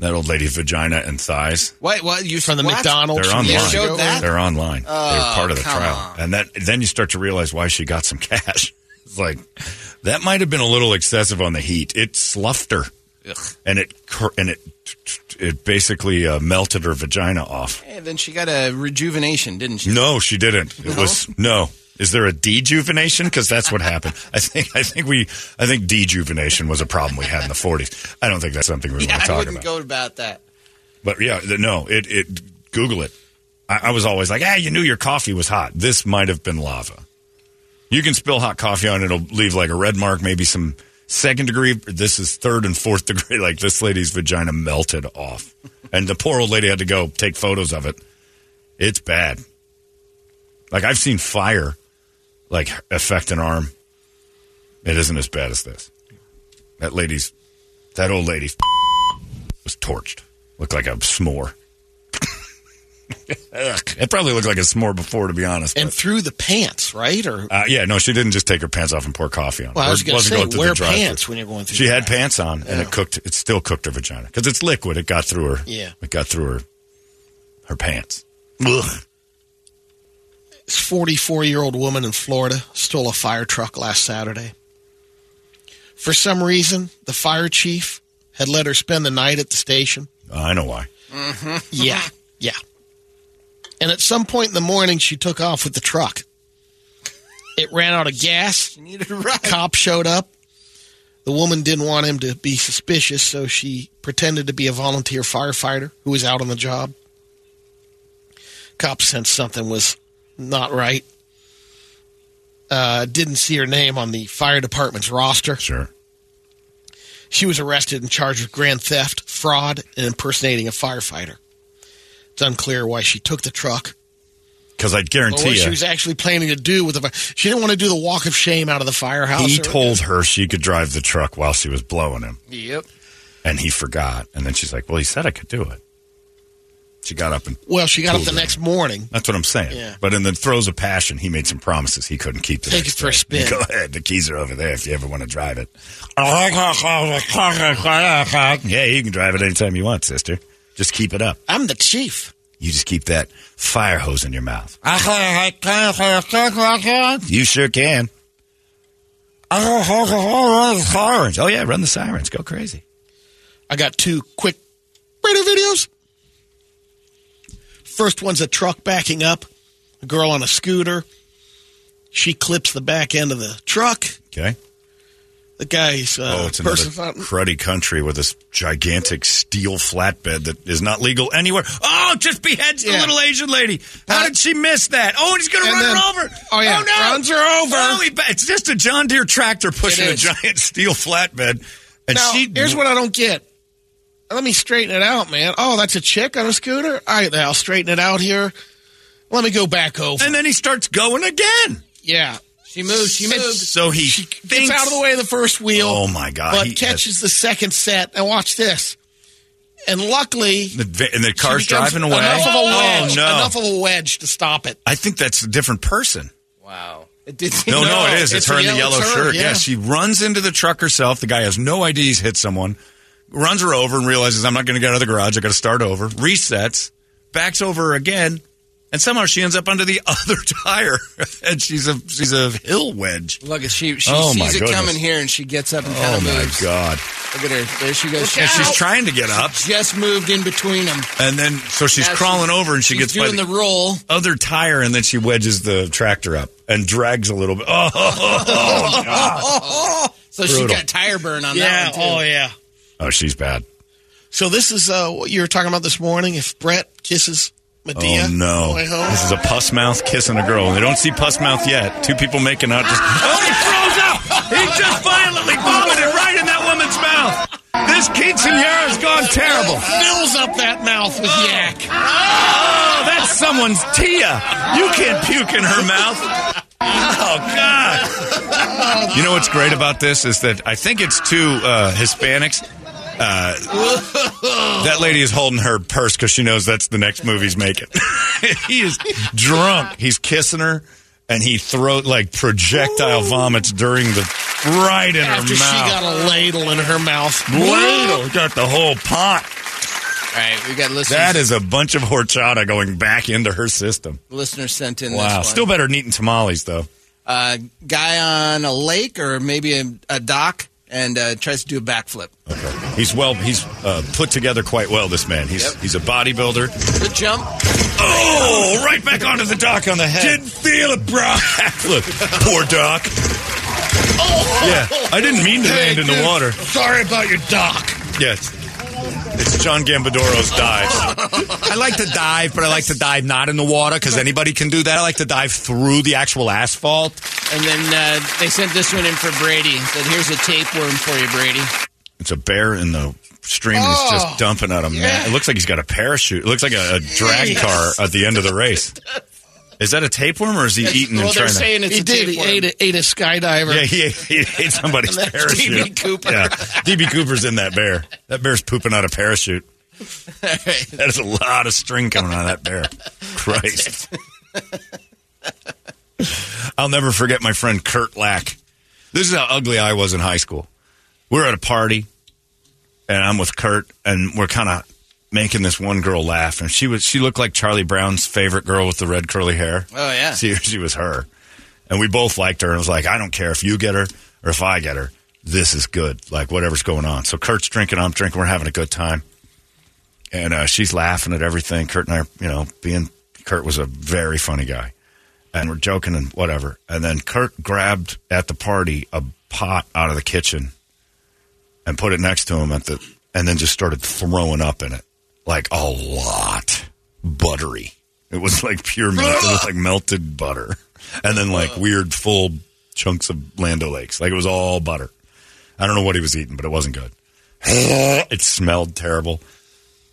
[SPEAKER 3] That old lady's vagina and thighs.
[SPEAKER 2] What? What? You
[SPEAKER 5] From the
[SPEAKER 2] what?
[SPEAKER 5] McDonald's.
[SPEAKER 3] They're online.
[SPEAKER 2] showed that?
[SPEAKER 3] They're online. They're part of the trial.
[SPEAKER 2] on.
[SPEAKER 3] And that then you start to realize why she got some cash. It's like that might have been a little excessive on the heat. It sloughed her. And it and it it basically uh, melted her vagina off.
[SPEAKER 2] And then she got a rejuvenation, didn't she?
[SPEAKER 3] No, she didn't. It was no. Is there a dejuvenation? Because that's what happened. I think. I think we. I think dejuvenation was a problem we had in the forties. I don't think that's something we
[SPEAKER 2] Yeah,
[SPEAKER 3] want to
[SPEAKER 2] I
[SPEAKER 3] talk
[SPEAKER 2] wouldn't
[SPEAKER 3] about.
[SPEAKER 2] go about that.
[SPEAKER 3] But yeah, no. It. It. Google it. I, I was always like, ah, you knew your coffee was hot. This might have been lava. You can spill hot coffee on it; it'll leave like a red mark, maybe some second degree. This is third and fourth degree. Like this lady's vagina melted off, and the poor old lady had to go take photos of it. It's bad. Like I've seen fire, like affect an arm. It isn't as bad as this. That lady's, that old lady was torched. Looked like a s'more. It probably looked like a s'more before, to be honest.
[SPEAKER 5] And
[SPEAKER 3] but-
[SPEAKER 5] through the pants, right? Or
[SPEAKER 3] uh, yeah, no, she didn't just take her pants off and pour coffee on.
[SPEAKER 5] Well, I was gonna say,
[SPEAKER 3] going
[SPEAKER 5] wear pants when you're going through
[SPEAKER 3] She had pants on, and it cooked. It still cooked her vagina because it's liquid. It got through her.
[SPEAKER 5] Yeah.
[SPEAKER 3] it got through her. Her pants. Ugh.
[SPEAKER 5] This 44 year old woman in Florida stole a fire truck last Saturday. For some reason, the fire chief had let her spend the night at the station.
[SPEAKER 3] I know why. Mm-hmm.
[SPEAKER 5] Yeah, yeah. And at some point in the morning, she took off with the truck. It ran out of gas.
[SPEAKER 2] She needed a ride.
[SPEAKER 5] Cop showed up. The woman didn't want him to be suspicious, so she pretended to be a volunteer firefighter who was out on the job. Cop sensed something was not right. Uh, didn't see her name on the fire department's roster.
[SPEAKER 3] Sure.
[SPEAKER 5] She was arrested and charged with grand theft, fraud, and impersonating a firefighter. It's unclear why she took the truck
[SPEAKER 3] Because I guarantee
[SPEAKER 5] what she was actually planning to do with the. She didn't want to do the walk of shame out of the firehouse.
[SPEAKER 3] he told her she could drive the truck while she was blowing him,
[SPEAKER 2] Yep.
[SPEAKER 3] and he forgot. And then she's like, "Well, he said I could do it." She got up and
[SPEAKER 5] Well, she got up the
[SPEAKER 3] her.
[SPEAKER 5] next morning.
[SPEAKER 3] That's what I'm saying.
[SPEAKER 5] Yeah.
[SPEAKER 3] But in the throes of passion, he made some promises he couldn't keep. The
[SPEAKER 5] Take it for a spin.
[SPEAKER 3] Go ahead. The keys are over there if you ever want to drive it. Yeah, you can drive it anytime you want, sister. Just keep it up.
[SPEAKER 5] I'm the chief.
[SPEAKER 3] You just keep that fire hose in your mouth. You sure can. Oh yeah, run the sirens. Go crazy.
[SPEAKER 5] I got two quick radio videos. First one's a truck backing up, a girl on a scooter. She clips the back end of the truck.
[SPEAKER 3] Okay.
[SPEAKER 5] The guy's uh,
[SPEAKER 3] Oh, it's
[SPEAKER 5] person
[SPEAKER 3] cruddy country with this gigantic steel flatbed that is not legal anywhere. Oh, just beheads the little Asian lady. How
[SPEAKER 5] Uh,
[SPEAKER 3] did she miss that? Oh, and he's going to run
[SPEAKER 5] then-
[SPEAKER 3] her over.
[SPEAKER 5] oh, yeah,
[SPEAKER 3] no.
[SPEAKER 5] runs her over.
[SPEAKER 3] Oh, he, it's just a John Deere tractor pushing a giant steel flatbed. And
[SPEAKER 5] now,
[SPEAKER 3] she,
[SPEAKER 5] here's what I don't get. Let me straighten it out, man. Oh, that's a chick on a scooter? All right, now I'll straighten it out here. Let me go back over.
[SPEAKER 3] and then he starts going again.
[SPEAKER 5] yeah.
[SPEAKER 2] She moves. She moves.
[SPEAKER 3] So he
[SPEAKER 5] She
[SPEAKER 3] thinks,
[SPEAKER 5] gets out of the way of the first wheel.
[SPEAKER 3] Oh, my God.
[SPEAKER 5] But
[SPEAKER 3] He
[SPEAKER 5] catches the second set. And watch this. And luckily,
[SPEAKER 3] The, and the car's driving away.
[SPEAKER 5] Enough of a oh, wedge.
[SPEAKER 3] Oh, no.
[SPEAKER 5] Enough of a wedge to stop it.
[SPEAKER 3] I think that's a different person.
[SPEAKER 2] Wow. It did.
[SPEAKER 3] No, no,
[SPEAKER 5] No,
[SPEAKER 3] it is. It's,
[SPEAKER 5] it's
[SPEAKER 3] her in the
[SPEAKER 5] yellow
[SPEAKER 3] yellow
[SPEAKER 5] shirt,
[SPEAKER 3] shirt. Yeah.
[SPEAKER 5] yeah.
[SPEAKER 3] she runs into the truck herself. The guy has no idea he's hit someone. Runs her over and realizes I'm not going to get out of the garage. I got to start over. Resets, backs over again, and somehow she ends up under the other tire, and she's a she's a hill wedge.
[SPEAKER 2] Look, she she
[SPEAKER 3] Oh, my
[SPEAKER 2] sees it
[SPEAKER 3] goodness.
[SPEAKER 2] coming here, and she gets up and kind
[SPEAKER 3] Oh
[SPEAKER 2] of
[SPEAKER 3] my
[SPEAKER 2] moves.
[SPEAKER 3] god!
[SPEAKER 2] Look at her. There she goes.
[SPEAKER 3] And she's trying to get up,
[SPEAKER 2] Just moved in between them.
[SPEAKER 3] and then so she's
[SPEAKER 2] Now
[SPEAKER 3] crawling over, and she
[SPEAKER 2] she's
[SPEAKER 3] gets by
[SPEAKER 2] doing
[SPEAKER 3] the,
[SPEAKER 2] the roll.
[SPEAKER 3] other tire, and then she wedges the tractor up and drags a little bit. Oh, oh, God.
[SPEAKER 2] So she got tire burn on
[SPEAKER 5] Yeah.
[SPEAKER 2] that one too.
[SPEAKER 5] Oh, yeah.
[SPEAKER 3] Oh, she's bad.
[SPEAKER 5] So this is uh, what you were talking about this morning. If Brett kisses Medea
[SPEAKER 3] Oh no!
[SPEAKER 5] on home.
[SPEAKER 3] This is a puss mouth kissing a girl. They don't see puss mouth yet. Two people making out. Just oh, he throws out. He just violently vomited right in that woman's mouth. This quinceanera's gone terrible.
[SPEAKER 5] fills up that mouth with yak.
[SPEAKER 3] Oh, that's someone's Tia. You can't puke in her mouth. Oh God! You know what's great about this is that I think it's two uh, Hispanics. Uh, that lady is holding her purse because she knows that's the next movie he's making. he is drunk. He's kissing her, and he throw like projectile vomits during the right in
[SPEAKER 5] After
[SPEAKER 3] her mouth.
[SPEAKER 5] she got a ladle in her mouth.
[SPEAKER 3] Ladle. Got the whole pot.
[SPEAKER 2] All right, we got listeners.
[SPEAKER 3] That is a bunch of horchata going back into her system.
[SPEAKER 2] listeners sent in.
[SPEAKER 3] Wow.
[SPEAKER 2] This one.
[SPEAKER 3] Still better than eating tamales, though.
[SPEAKER 2] uh, guy on a lake or maybe a, a dock and uh, tries to do a backflip.
[SPEAKER 3] Okay. He's well. He's uh, put together quite well. This man. He's
[SPEAKER 2] Yep.
[SPEAKER 3] he's a bodybuilder.
[SPEAKER 2] The jump.
[SPEAKER 3] Oh, right back onto the dock on the head. Didn't feel it, bro. Look, poor doc. Yeah, I didn't mean to land in the water.
[SPEAKER 5] Sorry about your dock.
[SPEAKER 3] Yes, it's John Gambadoro's dive.
[SPEAKER 7] I like to dive, but I like to dive not in the water because anybody can do that. I like to dive through the actual asphalt.
[SPEAKER 2] And then uh, they sent this one in for Brady. Said, "Here's a tapeworm for you, Brady."
[SPEAKER 3] It's a bear in the stream. and He's just dumping out a man. It looks like he's got a parachute. It looks like a, a drag car at the end of the race. Is that a tapeworm or is he eating
[SPEAKER 2] well,
[SPEAKER 3] and
[SPEAKER 2] they're saying it's
[SPEAKER 5] He
[SPEAKER 2] a
[SPEAKER 5] did. He ate a, ate a skydiver.
[SPEAKER 3] Yeah, he ate, he ate somebody's
[SPEAKER 5] That's
[SPEAKER 3] parachute.
[SPEAKER 2] DB Cooper.
[SPEAKER 3] Yeah, DB Cooper's in that bear. That bear's pooping out a parachute. That is a lot of string coming out of that bear. Christ. I'll never forget my friend Kurt Lack. This is how ugly I was in high school. We're at a party, and I'm with Kurt, and we're kind of making this one girl laugh, and she was she looked like Charlie Brown's favorite girl with the red curly hair.
[SPEAKER 2] Oh yeah.
[SPEAKER 3] She, she was her. And we both liked her. And was like, I don't care if you get her or if I get her. This is good. Like, whatever's going on. So Kurt's drinking, I'm drinking. We're having a good time. And uh, she's laughing at everything. Kurt and I, are, you know, being, Kurt was a very funny guy. And we're joking and whatever. And then Kurt grabbed at the party a pot out of the kitchen and put it next to him at the, and then just started throwing up in it. Like a lot. Buttery. It was like pure. It was like melted butter. And then like weird full chunks of Land O'Lakes. Like it was all butter. I don't know what he was eating, but it wasn't good. it smelled terrible.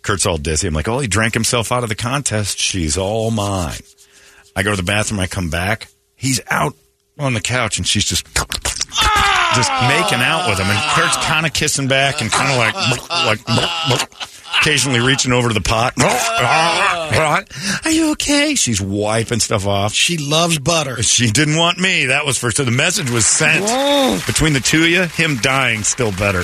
[SPEAKER 3] Kurt's all dizzy. I'm like, oh, he drank himself out of the contest. She's all mine. I go to the bathroom. I come back. He's out on the couch, and she's just just making out with him. And Kurt's kind of kissing back and kind of like like occasionally reaching over to the pot. Are you okay? She's wiping stuff off.
[SPEAKER 5] She loves butter.
[SPEAKER 3] She didn't want me. That was for so the message was sent between the two of you. Him dying still better.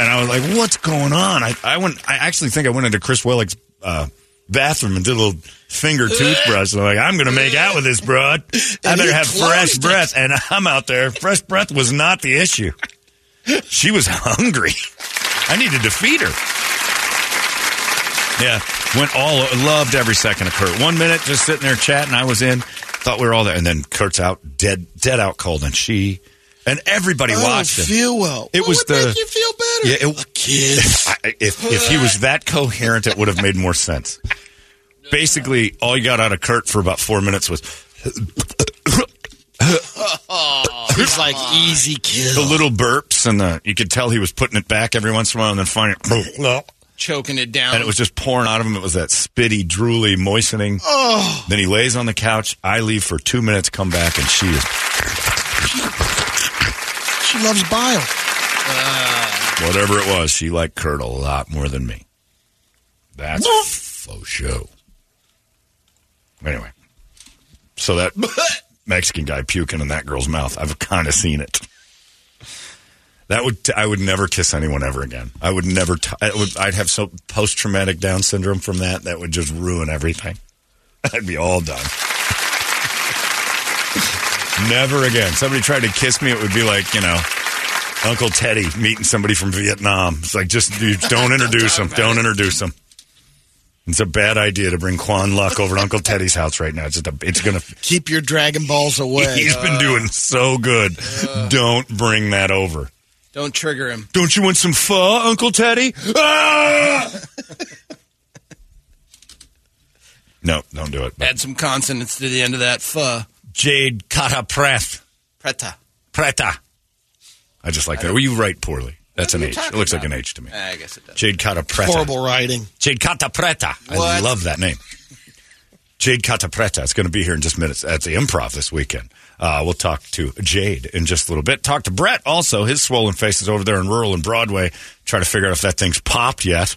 [SPEAKER 3] And I was like, "What's going on?" I, I went. I actually think I went into Chris Willick's uh, bathroom and did a little finger toothbrush. And I'm like, "I'm going to make out with this broad. I better have fresh breath." And I'm out there. Fresh breath was not the issue. She was hungry. I need to defeat her. Yeah, went all loved every second of Kurt. One minute just sitting there chatting, I was in, thought we were all there, and then Kurt's out dead, dead out cold, and she and everybody
[SPEAKER 5] I don't
[SPEAKER 3] watched him.
[SPEAKER 5] feel well.
[SPEAKER 3] It
[SPEAKER 5] What
[SPEAKER 3] was
[SPEAKER 5] would
[SPEAKER 3] the-
[SPEAKER 5] make you feel better.
[SPEAKER 3] Yeah, it,
[SPEAKER 5] a kid.
[SPEAKER 3] I- if if he was that coherent, it would have made more sense. Basically, all you got out of Kurt for about four minutes was
[SPEAKER 5] He's like easy kill.
[SPEAKER 3] the little burps, and the, you could tell he was putting it back every once in a while, and then finally,
[SPEAKER 2] Choking it down.
[SPEAKER 3] and it was just pouring out of him. It was that spitty, drooly, moistening.
[SPEAKER 5] Oh,
[SPEAKER 3] Then he lays on the couch. I leave for two minutes, come back, and she is
[SPEAKER 5] she loves bile. Uh.
[SPEAKER 3] whatever it was. She liked Kurt a lot more than me. That's faux show. Anyway, so that Mexican guy puking in that girl's mouth, I've kind of seen it. That would I would never kiss anyone ever again. I would never. T- I would, I'd have so post traumatic Down syndrome from that. That would just ruin everything. I'd be all done. never again. Somebody tried to kiss me, it would be like you know. Uncle Teddy meeting somebody from Vietnam. It's like just you don't introduce them. Don't introduce him. It's a bad idea to bring Quan Luck over to Uncle Teddy's house right now. It's just a, it's gonna.
[SPEAKER 5] Keep your Dragon Balls away.
[SPEAKER 3] He's been doing so good. Don't bring that over.
[SPEAKER 2] Don't trigger him.
[SPEAKER 3] Don't you want some pho, Uncle Teddy? Ah! no, don't do it. But
[SPEAKER 2] Add some consonants to the end of that pho.
[SPEAKER 3] Jade Catapreth.
[SPEAKER 2] Preta.
[SPEAKER 3] Preta. I just like that. Well, you write poorly. That's an
[SPEAKER 2] What are you
[SPEAKER 3] H. It
[SPEAKER 2] talking
[SPEAKER 3] looks like an H to me.
[SPEAKER 2] I guess it does.
[SPEAKER 3] Jade Catta-Preta.
[SPEAKER 5] Horrible writing.
[SPEAKER 3] Jade Catta-Preta. I love that name. Jade Catta-Preta. It's going to be here in just minutes at the improv this weekend. Uh, we'll talk to Jade in just a little bit. Talk to Brett also. His swollen face is over there in rural and Broadway. Try to figure out if that thing's popped yet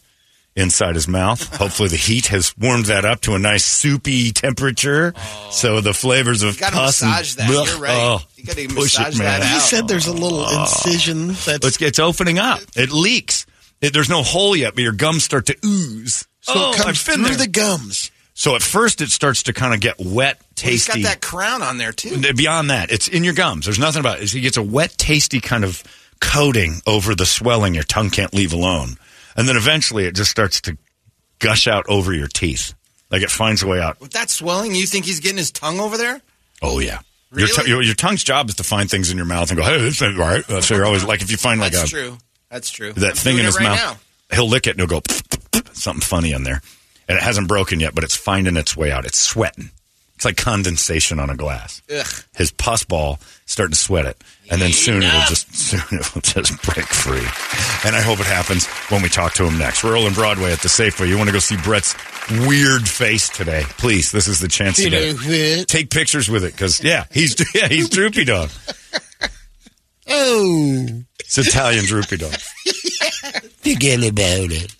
[SPEAKER 3] inside his mouth. Hopefully the heat has warmed that up to a nice soupy temperature. Oh. So the flavors of
[SPEAKER 2] You gotta
[SPEAKER 3] pus and-
[SPEAKER 2] massage that.
[SPEAKER 3] Ugh.
[SPEAKER 2] You're right.
[SPEAKER 3] Oh,
[SPEAKER 2] You gotta oh,
[SPEAKER 3] push
[SPEAKER 2] massage
[SPEAKER 3] it, man.
[SPEAKER 2] that
[SPEAKER 5] You
[SPEAKER 2] out.
[SPEAKER 5] said there's a little oh. incision that's
[SPEAKER 3] It's, it's opening up. It leaks. It, there's no hole yet, but your gums start to ooze.
[SPEAKER 5] so
[SPEAKER 3] oh,
[SPEAKER 5] it comes
[SPEAKER 3] I've been
[SPEAKER 5] through
[SPEAKER 3] there.
[SPEAKER 5] the gums.
[SPEAKER 3] So at first it starts to kind of get wet,
[SPEAKER 2] Well, he's
[SPEAKER 3] tasty.
[SPEAKER 2] got that crown on there too.
[SPEAKER 3] Beyond that, it's in your gums. There's nothing about it. He gets a wet, tasty kind of coating over the swelling your tongue can't leave alone. And then eventually it just starts to gush out over your teeth. Like it finds a way out.
[SPEAKER 2] With that swelling, you think he's getting his tongue over there?
[SPEAKER 3] Oh, yeah. Your,
[SPEAKER 2] Really?
[SPEAKER 3] your, your tongue's job is to find things in your mouth and go, hey, this ain't right. So you're always like, if you find like
[SPEAKER 2] That's
[SPEAKER 3] a,
[SPEAKER 2] true. That's true.
[SPEAKER 3] that
[SPEAKER 2] I'm
[SPEAKER 3] thing in his
[SPEAKER 2] right
[SPEAKER 3] mouth, he'll lick it and he'll go, something funny in there. And it hasn't broken yet, but it's finding its way out. It's sweating. It's like condensation on a glass.
[SPEAKER 2] Ugh.
[SPEAKER 3] his pus ball starting to sweat it, and then soon it'll just soon it'll just break free. And I hope it happens when we talk to him next. We're rolling Broadway at the Safeway. You want to go see Brett's weird face today? Please, this is the chance to
[SPEAKER 5] You
[SPEAKER 3] get
[SPEAKER 5] know
[SPEAKER 3] it.
[SPEAKER 5] what?
[SPEAKER 3] take pictures with it because yeah, he's yeah he's droopy dog.
[SPEAKER 5] Oh,
[SPEAKER 3] It's Italian droopy dog.
[SPEAKER 8] Forget about it.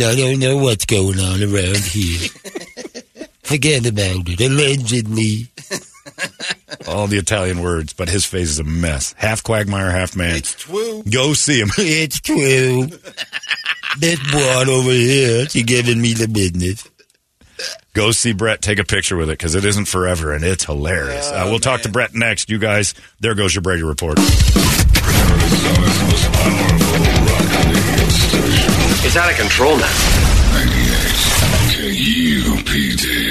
[SPEAKER 8] I don't know what's going on around here. Forget about it. Allegedly.
[SPEAKER 3] All the Italian words, but his face is a mess. Half quagmire, half man.
[SPEAKER 2] It's true.
[SPEAKER 3] Go see him.
[SPEAKER 8] It's true. This one over here, she giving me the business.
[SPEAKER 3] Go see Brett. Take a picture with it because it isn't forever and it's hilarious. uh, we'll talk to Brett next. You guys, there goes your Brady report.
[SPEAKER 6] Arizona's most powerful rock radio station.
[SPEAKER 9] It's out of control now.
[SPEAKER 6] 98 KUPD.